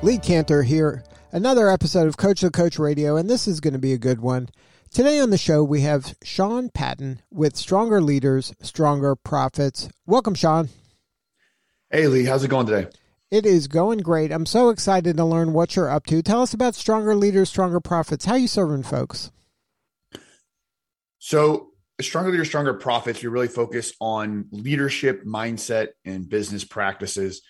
Lee Kantor here. Another episode of Coach the Coach Radio, and this is going to be a good one. Today on the show, we have Sean Patton with Stronger Leaders, Stronger Profits. Welcome, Sean. Hey, Lee. How's it going today? It is going great. I'm so excited to learn what you're up to. Tell us about Stronger Leaders, Stronger Profits. How are you serving folks? So, Stronger Leaders, Stronger Profits, we really focus on leadership, mindset, and business practices.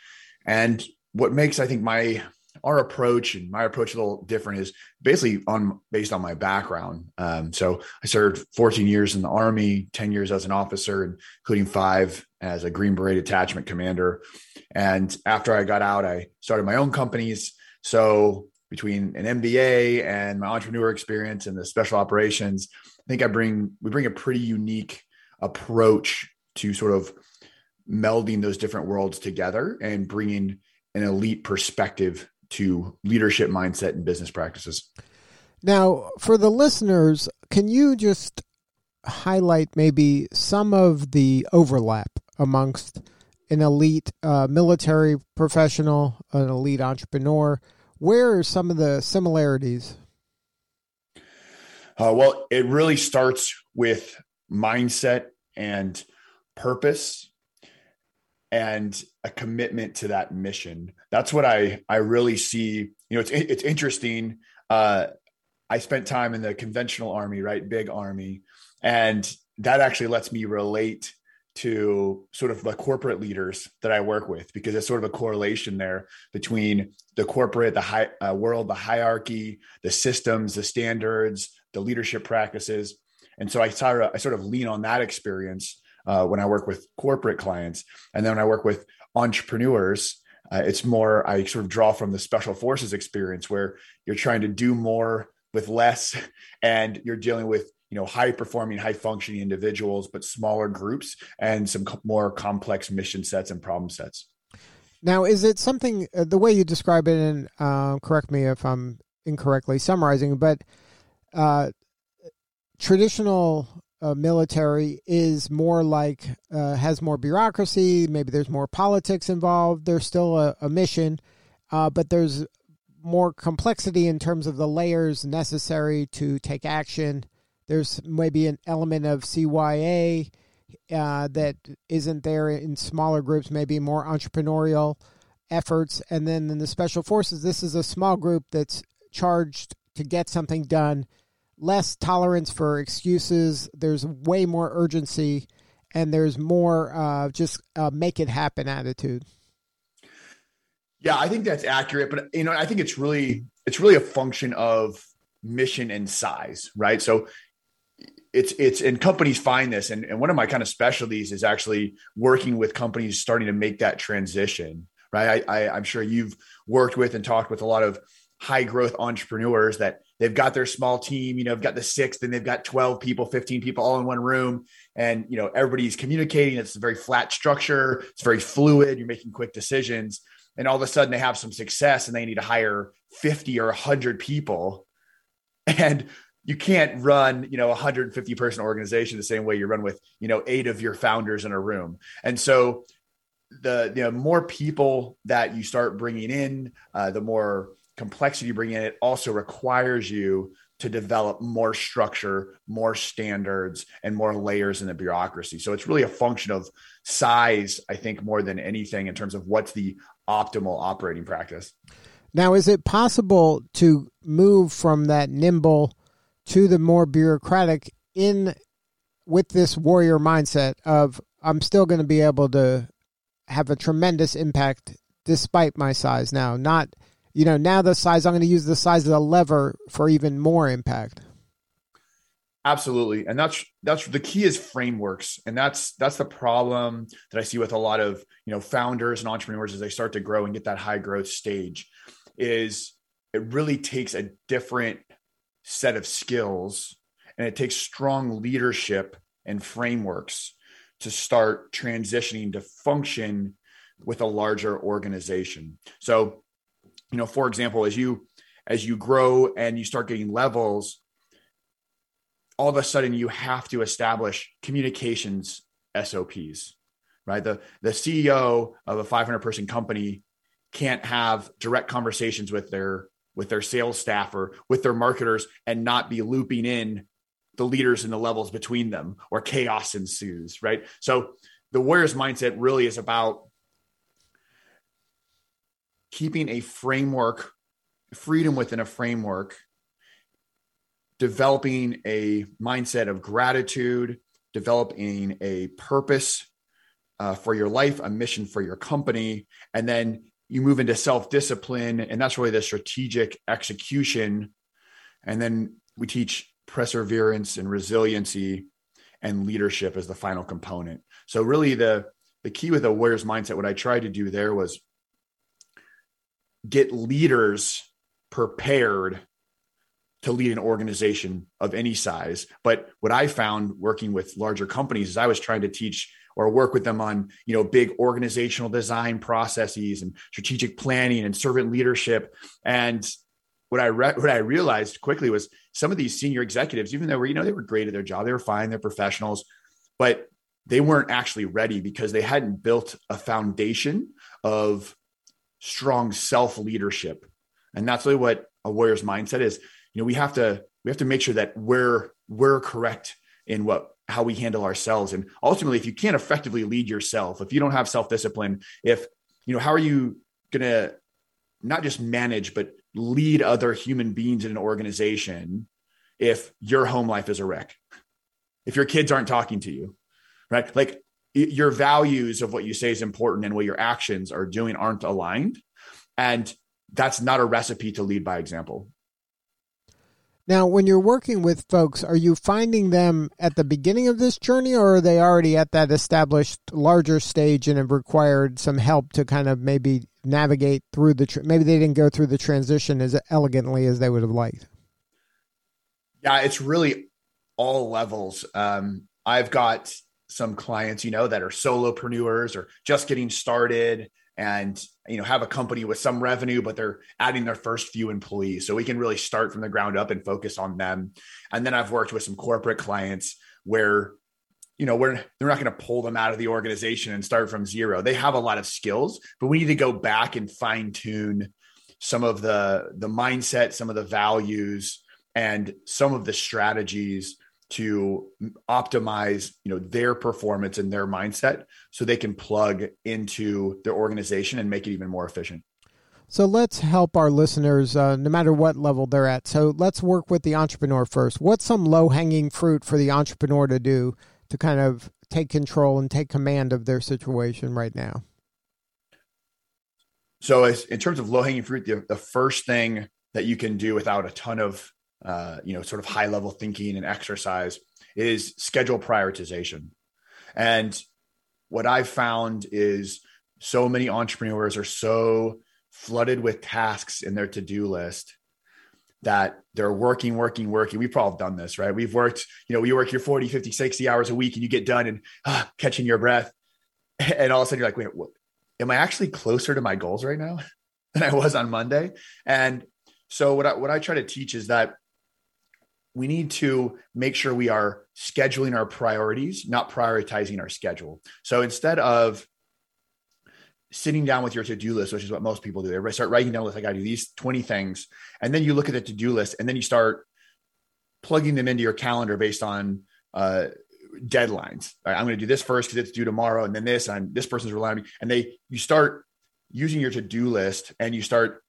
And what makes, I think, my our approach and my approach a little different is basically on based on my background. Um, so I served 14 years in the Army, 10 years as an officer, including five as a Green Beret detachment commander. And after I got out, I started my own companies. So between an MBA and my entrepreneur experience and the special operations, I think I bring we bring a pretty unique approach to sort of melding those different worlds together and bringing an elite perspective to leadership mindset and business practices. Now, for the listeners, can you just highlight maybe some of the overlap amongst an elite uh, military professional, an elite entrepreneur? Where are some of the similarities? Uh, well, it really starts with mindset and purpose and a commitment to that mission. That's what I I really see. You know, it's it's interesting. Uh, I spent time in the conventional army, right, big army, and that actually lets me relate to sort of the corporate leaders that I work with because there's sort of a correlation there between the corporate, the high uh, world, the hierarchy, the systems, the standards, the leadership practices, and so I sort of I sort of lean on that experience uh, when I work with corporate clients. And then when I work with entrepreneurs, uh, it's more, I sort of draw from the special forces experience where you're trying to do more with less and you're dealing with you know high performing high functioning individuals but smaller groups and some co- more complex mission sets and problem sets now is it something uh, the way you describe it and uh, correct me if i'm incorrectly summarizing but uh, traditional uh, military is more like uh, has more bureaucracy. Maybe there's more politics involved. There's still a, a mission, uh, but there's more complexity in terms of the layers necessary to take action. There's maybe an element of CYA uh, that isn't there in smaller groups. Maybe more entrepreneurial efforts, and then in the special forces, this is a small group that's charged to get something done less tolerance for excuses. There's way more urgency, and there's more uh, just uh, make it happen attitude. Yeah, I think that's accurate, but you know, I think it's really it's really a function of mission and size, right? So it's it's and companies find this, and, and one of my kind of specialties is actually working with companies starting to make that transition, right? I, I I'm sure you've worked with and talked with a lot of high growth entrepreneurs that they've got their small team, you know, they've got the sixth and they've got 12 people, 15 people all in one room. And, you know, everybody's communicating. It's a very flat structure. It's very fluid. You're making quick decisions. And all of a sudden they have some success and they need to hire 50 or 100 people. And you can't run, you know, a 150 person organization the same way you run with, you know, eight of your founders in a room. And so the, you know, more people that you start bringing in, uh, the more complexity you bring in, it also requires you to develop more structure, more standards, and more layers in the bureaucracy. So it's really a function of size, I think, more than anything in terms of what's the optimal operating practice. Now, is it possible to move from that nimble to the more bureaucratic in with this warrior mindset of I'm still going to be able to have a tremendous impact despite my size now, not you know, now the size, I'm going to use the size of the lever for even more impact. Absolutely. And that's that's the key is frameworks. And that's that's the problem that I see with a lot of, you know, founders and entrepreneurs as they start to grow and get that high growth stage is it really takes a different set of skills and it takes strong leadership and frameworks to start transitioning to function with a larger organization. So, you know, for example, as you as you grow and you start getting levels, all of a sudden you have to establish communications SOPs, right? The the CEO of a 500 person company can't have direct conversations with their with their sales staff or with their marketers and not be looping in the leaders and the levels between them or chaos ensues, right? So the warriors mindset really is about keeping a framework, freedom within a framework, developing a mindset of gratitude, developing a purpose uh, for your life, a mission for your company, and then you move into self discipline, and that's really the strategic execution. And then we teach perseverance and resiliency and leadership as the final component. So really the the key with a warrior's mindset, what I tried to do there was get leaders prepared to lead an organization of any size. But what I found working with larger companies is I was trying to teach or work with them on, you know, big organizational design processes and strategic planning and servant leadership. And what I re- what I realized quickly was some of these senior executives, even though were, you know, they were great at their job, they were fine, they're professionals, but they weren't actually ready because they hadn't built a foundation of strong self leadership. And that's really what a warrior's mindset is. You know, we have to we have to make sure that we're we're correct in what how we handle ourselves. And ultimately, if you can't effectively lead yourself, if you don't have self discipline, if you know, how are you gonna not just manage but lead other human beings in an organization if your home life is a wreck? If your kids aren't talking to you, right? Like your values of what you say is important and what your actions are doing aren't aligned. And that's not a recipe to lead by example. Now, when you're working with folks, are you finding them at the beginning of this journey or are they already at that established larger stage and have required some help to kind of maybe navigate through the, tr- maybe they didn't go through the transition as elegantly as they would have liked? Yeah, it's really all levels. Um, I've got some clients, you know, that are solopreneurs or just getting started and you know have a company with some revenue but they're adding their first few employees. So we can really start from the ground up and focus on them. And then i've worked with some corporate clients where you know we're they're not going to pull them out of the organization and start from zero. They have a lot of skills but we need to go back and fine tune some of the the mindset some of the values and some of the strategies to optimize you know their performance and their mindset so they can plug into their organization and make it even more efficient. So let's help our listeners uh, no matter what level they're at. So let's work with the entrepreneur first. What's some low hanging fruit for the entrepreneur to do to kind of take control and take command of their situation right now? So as, in terms of low hanging fruit the, the first thing that you can do without a ton of uh, you know, sort of high level thinking and exercise is schedule prioritization. And what I've found is so many entrepreneurs are so flooded with tasks in their to do list that they're working, working, working. We've probably done this, right? We've worked, you know, we work your 40, 50, 60 hours a week and you get done and ah, catching your breath. And all of a sudden you're like, wait, what, am I actually closer to my goals right now than I was on Monday? And so what I, what I try to teach is that we need to make sure we are scheduling our priorities, not prioritizing our schedule. So instead of sitting down with your to-do list, which is what most people do, they start writing down list. I got to do these 20 things. And then you look at the to-do list and then you start plugging them into your calendar based on uh, deadlines. Right, I'm going to do this first because it's due tomorrow. And then this, and this person's relying on me. And they, you start using your to-do list and you start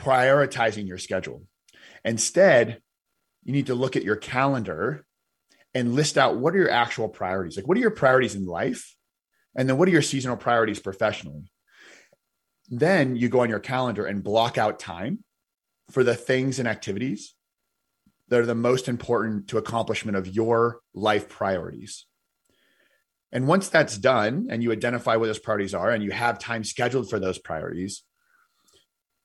prioritizing your schedule. Instead, you need to look at your calendar and list out what are your actual priorities? Like, what are your priorities in life? And then what are your seasonal priorities professionally? Then you go on your calendar and block out time for the things and activities that are the most important to accomplishment of your life priorities. And once that's done and you identify what those priorities are and you have time scheduled for those priorities,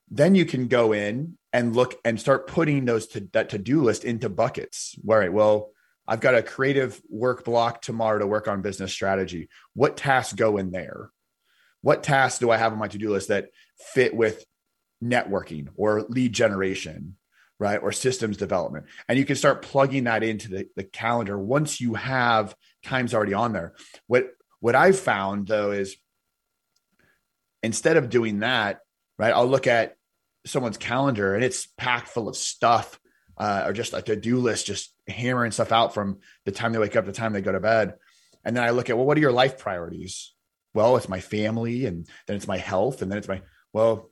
then you can go in and look and start putting those to that to-do list into buckets. All right, well, I've got a creative work block tomorrow to work on business strategy. What tasks go in there? What tasks do I have on my to-do list that fit with networking or lead generation, right? Or systems development. And you can start plugging that into the, the calendar once you have times already on there. What what I've found though is instead of doing that, right, I'll look at someone's calendar and it's packed full of stuff uh, or just a to-do list, just hammering stuff out from the time they wake up to the time they go to bed. And then I look at, well, what are your life priorities? Well, it's my family and then it's my health. And then it's my, well,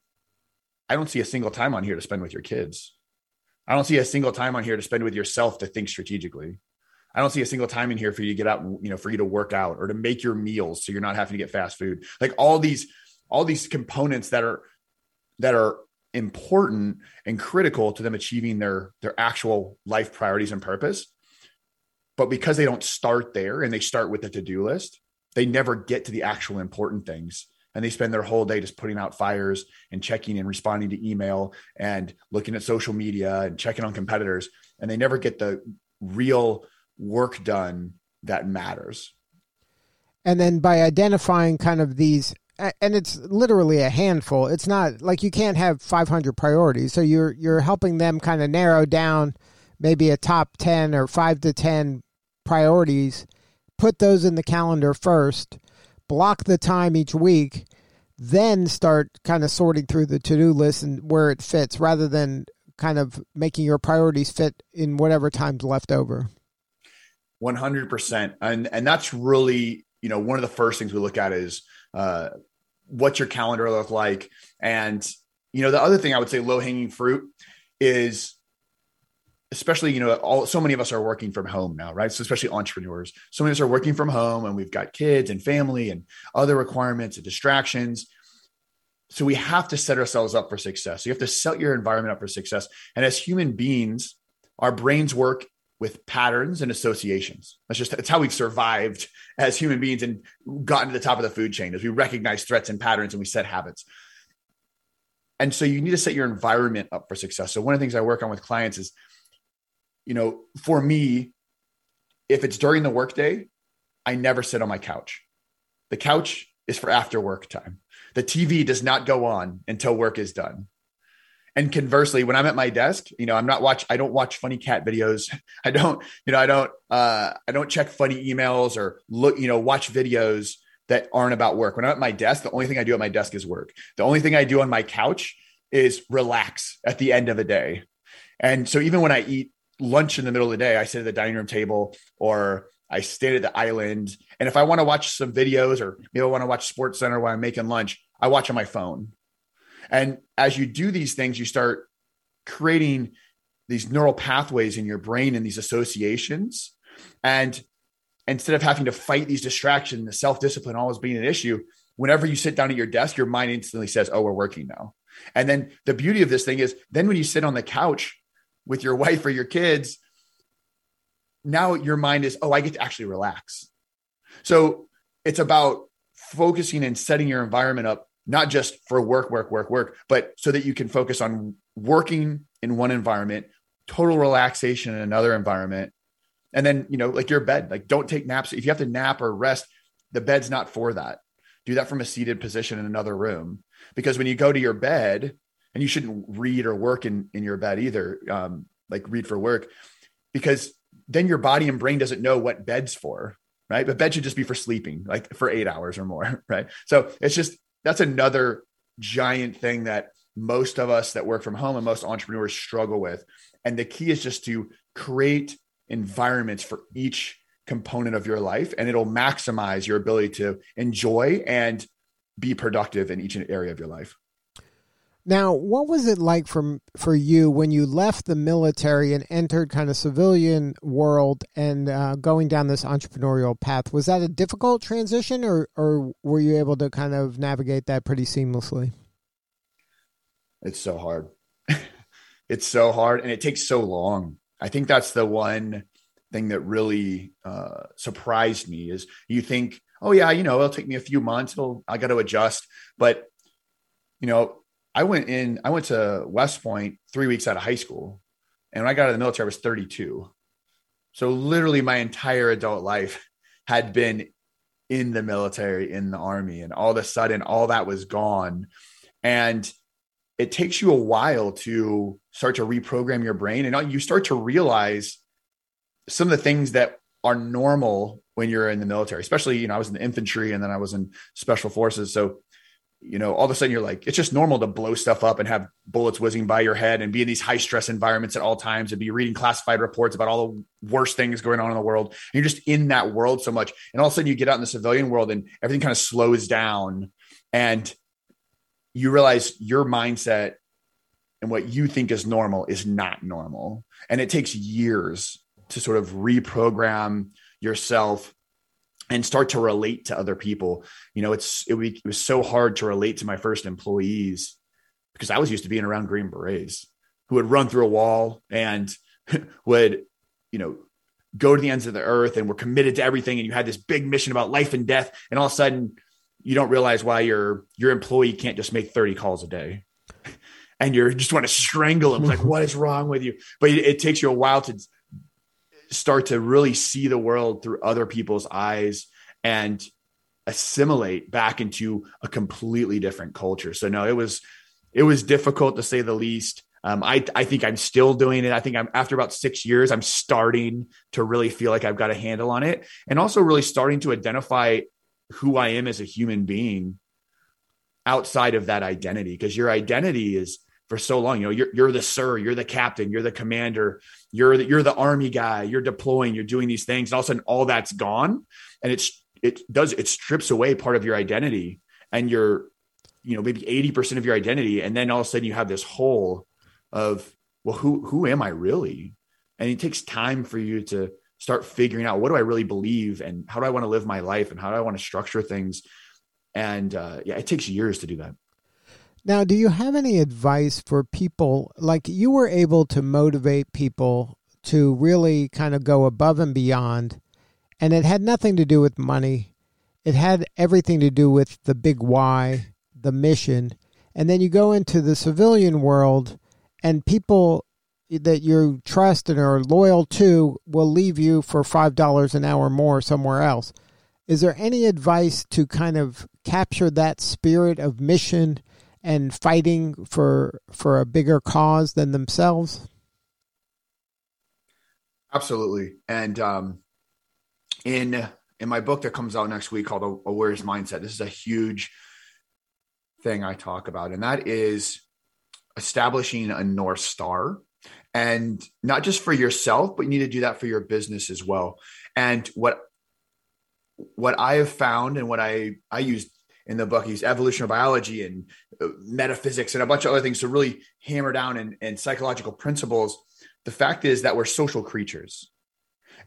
I don't see a single time on here to spend with your kids. I don't see a single time on here to spend with yourself to think strategically. I don't see a single time in here for you to get out, you know, for you to work out or to make your meals so you're not having to get fast food. Like all these, all these components that are that are important and critical to them achieving their their actual life priorities and purpose. But because they don't start there and they start with the to-do list they never get to the actual important things. And they spend their whole day just putting out fires and checking and responding to email and looking at social media and checking on competitors. And they never get the real work done that matters. And then by identifying kind of these and it's literally a handful. It's not like you can't have 500 priorities. So you're you're helping them kind of narrow down maybe a top 10 or 5 to 10 priorities, put those in the calendar first, block the time each week, then start kind of sorting through the to-do list and where it fits rather than kind of making your priorities fit in whatever time's left over. 100%. And and that's really, you know, one of the first things we look at is uh, what's your calendar look like? And, you know, the other thing I would say low hanging fruit is especially, you know, all, so many of us are working from home now, right? So especially entrepreneurs, so many of us are working from home and we've got kids and family and other requirements and distractions. So we have to set ourselves up for success. So you have to set your environment up for success. And as human beings, our brains work with patterns and associations. That's just it's how we've survived as human beings and gotten to the top of the food chain as we recognize threats and patterns and we set habits. And so you need to set your environment up for success. So one of the things I work on with clients is, you know, for me, if it's during the workday, I never sit on my couch. The couch is for after work time. The TV does not go on until work is done. And conversely, when I'm at my desk, you know, I'm not watch. I don't watch funny cat videos. I don't, you know, I don't, uh, I don't check funny emails or look, you know, watch videos that aren't about work. When I'm at my desk, the only thing I do at my desk is work. The only thing I do on my couch is relax at the end of the day. And so even when I eat lunch in the middle of the day, I sit at the dining room table or I stay at the island. And if I want to watch some videos or maybe I want to watch Sports Center while I'm making lunch, I watch on my phone. And as you do these things, you start creating these neural pathways in your brain and these associations. And instead of having to fight these distractions, the self discipline always being an issue, whenever you sit down at your desk, your mind instantly says, Oh, we're working now. And then the beauty of this thing is then when you sit on the couch with your wife or your kids, now your mind is, Oh, I get to actually relax. So it's about focusing and setting your environment up not just for work, work, work, work, but so that you can focus on working in one environment, total relaxation in another environment. And then, you know, like your bed, like don't take naps. If you have to nap or rest, the bed's not for that. Do that from a seated position in another room. Because when you go to your bed, and you shouldn't read or work in, in your bed either, um, like read for work, because then your body and brain doesn't know what bed's for, right? But bed should just be for sleeping, like for eight hours or more, right? So it's just that's another giant thing that most of us that work from home and most entrepreneurs struggle with. And the key is just to create environments for each component of your life, and it'll maximize your ability to enjoy and be productive in each area of your life. Now, what was it like from for you when you left the military and entered kind of civilian world and uh, going down this entrepreneurial path? Was that a difficult transition, or or were you able to kind of navigate that pretty seamlessly? It's so hard. it's so hard, and it takes so long. I think that's the one thing that really uh, surprised me is you think, oh yeah, you know, it'll take me a few months. It'll, I got to adjust. But, you know, I went in, I went to West Point three weeks out of high school. And when I got out of the military, I was 32. So literally my entire adult life had been in the military, in the army. And all of a sudden, all that was gone. And it takes you a while to start to reprogram your brain and you start to realize some of the things that are normal when you're in the military especially you know i was in the infantry and then i was in special forces so you know all of a sudden you're like it's just normal to blow stuff up and have bullets whizzing by your head and be in these high stress environments at all times and be reading classified reports about all the worst things going on in the world. And you're just in that world so much. And all of a sudden you get out in the civilian world and everything kind of slows down. And you realize your mindset and what you think is normal is not normal. And it takes years to sort of reprogram yourself and start to relate to other people. You know, it's it, it was so hard to relate to my first employees because I was used to being around Green Berets who would run through a wall and would, you know, go to the ends of the earth and were committed to everything. And you had this big mission about life and death. And all of a sudden you don't realize why your your employee can't just make 30 calls a day and you just want to strangle them like what is wrong with you but it, it, takes you a while to start to really see the world through other people's eyes and assimilate back into a completely different culture so no it was it was difficult to say the least um, I, I think I'm still doing it. I think I'm after about six years, I'm starting to really feel like I've got a handle on it and also really starting to identify who I am as a human being outside of that identity because your identity is for so long. You know you're, you're the sir you're the captain you're the commander you're the, you're the army guy you're deploying you're doing these things. And all of a sudden all that's gone. And it's it does it strips away part of your identity and your you know maybe 80% of your identity. And then all of a sudden you have this hole of well who who am i really? And it takes time for you to start figuring out what do I really believe? And how do I want to live my life? And how do I want to structure things. And uh, yeah, it takes years to do that. Now, do you have any advice for people like you were able to motivate people to really kind of go above and beyond? And it had nothing to do with money, it had everything to do with the big why, the mission. And then you go into the civilian world, and people that you trust and are loyal to will leave you for five dollars an hour more somewhere else. Is there any advice to kind of capture that spirit of mission and fighting for for a bigger cause than themselves? Absolutely, and um, in in my book that comes out next week called a, Warrior's Mindset, this is a huge thing I talk about, and that is establishing a north star and not just for yourself but you need to do that for your business as well and what what i have found and what i i use in the book. Is evolutionary biology and uh, metaphysics and a bunch of other things to really hammer down and, and psychological principles. The fact is that we're social creatures.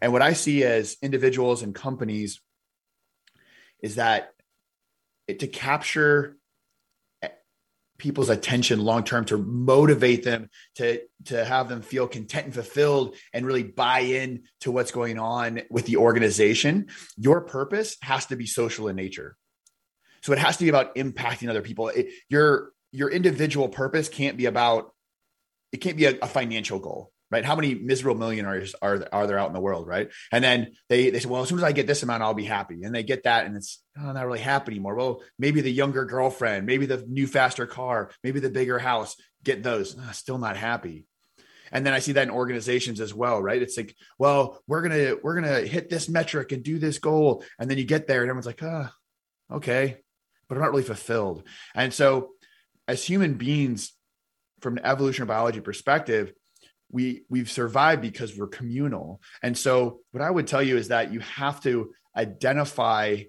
And what i see as individuals and companies is that it, to capture people's attention long term to motivate them to to have them feel content and fulfilled and really buy in to what's going on with the organization your purpose has to be social in nature so it has to be about impacting other people it, your your individual purpose can't be about it can't be a, a financial goal right? How many miserable millionaires are are there out in the world, right? And then they they say, well, as soon as I get this amount, I'll be happy. And they get that, and it's oh, not really happy anymore. Well, maybe the younger girlfriend, maybe the new faster car, maybe the bigger house. Get those, oh, still not happy. And then I see that in organizations as well, right? It's like, well, we're gonna we're gonna hit this metric and do this goal, and then you get there, and everyone's like, ah, oh, okay, but I'm not really fulfilled. And so, as human beings, from an evolutionary biology perspective, we we've survived because we're communal. And so what i would tell you is that you have to identify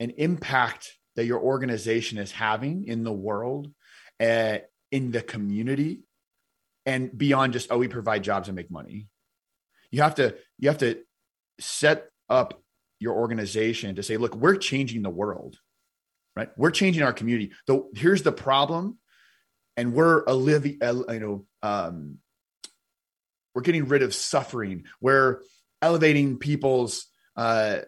an impact that your organization is having in the world uh, in the community and beyond just oh we provide jobs and make money. You have to you have to set up your organization to say look we're changing the world right we're changing our community so here's the problem and we're allevi- you know um, we're getting rid of suffering. We're elevating people's uh,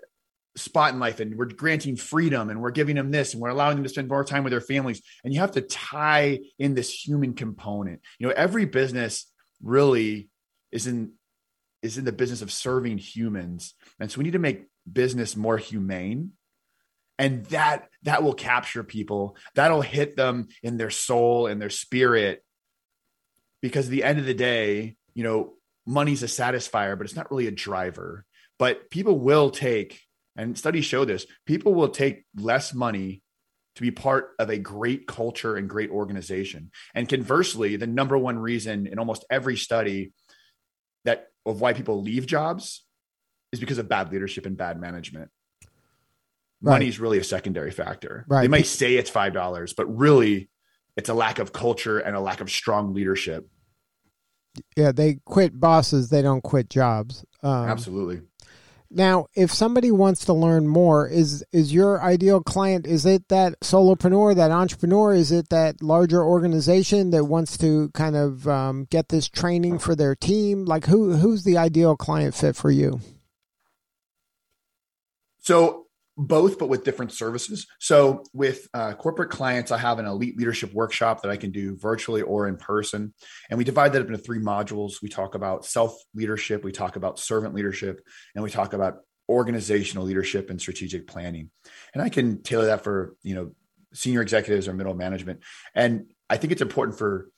spot in life and we're granting freedom and we're giving them this and we're allowing them to spend more time with their families. And you have to tie in this human component. You know, every business really is in is in the business of serving humans. And so we need to make business more humane. And that that will capture people. That'll hit them in their soul and their spirit. Because at the end of the day, you know, money's a satisfier, but it's not really a driver. But people will take, and studies show this, people will take less money to be part of a great culture and great organization. And conversely, the number one reason in almost every study that of why people leave jobs is because of bad leadership and bad management. Right. Money is really a secondary factor. Right. They might say it's five dollars, but really it's a lack of culture and a lack of strong leadership. Yeah, they quit bosses, they don't quit jobs. Um, Absolutely. Now, if somebody wants to learn more, is is your ideal client? Is it that solopreneur, that entrepreneur? Is it that larger organization that wants to kind of um, get this training for their team? Like, who who's the ideal client fit for you? So both, but with different services. So with uh, corporate clients, I have an elite leadership workshop that I can do virtually or in person. And we divide that up into three modules. We talk about self leadership, we talk about servant leadership, and we talk about organizational leadership and strategic planning. And I can tailor that for, you know, senior executives or middle management. And I think it's important for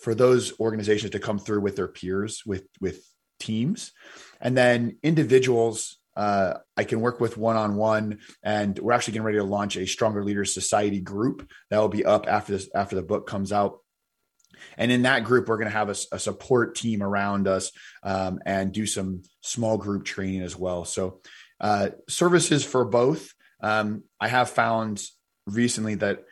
for those organizations to come through with their peers, with with teams, and then individuals uh, I can work with one on one, and we're actually getting ready to launch a Stronger Leaders Society group that will be up after this after the book comes out. And in that group, we're going to have a, a, support team around us um, and do some small group training as well. So, uh, services for both. Um, I have found recently that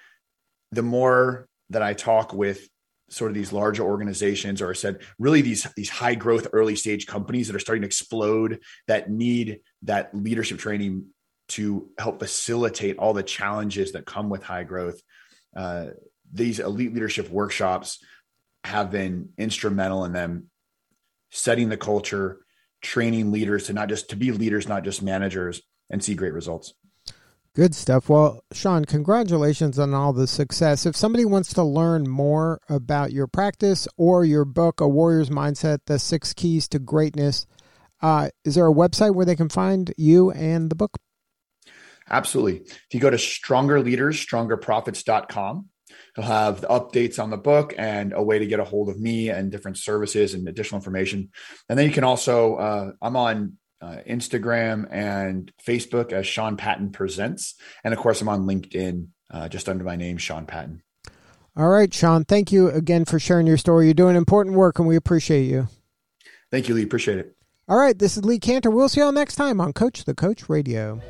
the more that I talk with sort of these larger organizations or I said really these these high growth early stage companies that are starting to explode that need that leadership training to help facilitate all the challenges that come with high growth uh, these elite leadership workshops have been instrumental in them setting the culture training leaders to not just to be leaders not just managers and see great results Good stuff. Well, Sean, congratulations on all the success. If somebody wants to learn more about your practice or your book, A Warrior's Mindset The Six Keys to Greatness, uh, is there a website where they can find you and the book? Absolutely. If you go to strongerleaders, strongerprofits.com, you'll have the updates on the book and a way to get a hold of me and different services and additional information. And then you can also, uh, I'm on uh, Instagram and Facebook as Sean Patton Presents. And of course, I'm on LinkedIn uh, just under my name, Sean Patton. All right, Sean, thank you again for sharing your story. You're doing important work and we appreciate you. Thank you, Lee. Appreciate it. All right, this is Lee Kantor. We'll see y'all next time on Coach the Coach Radio.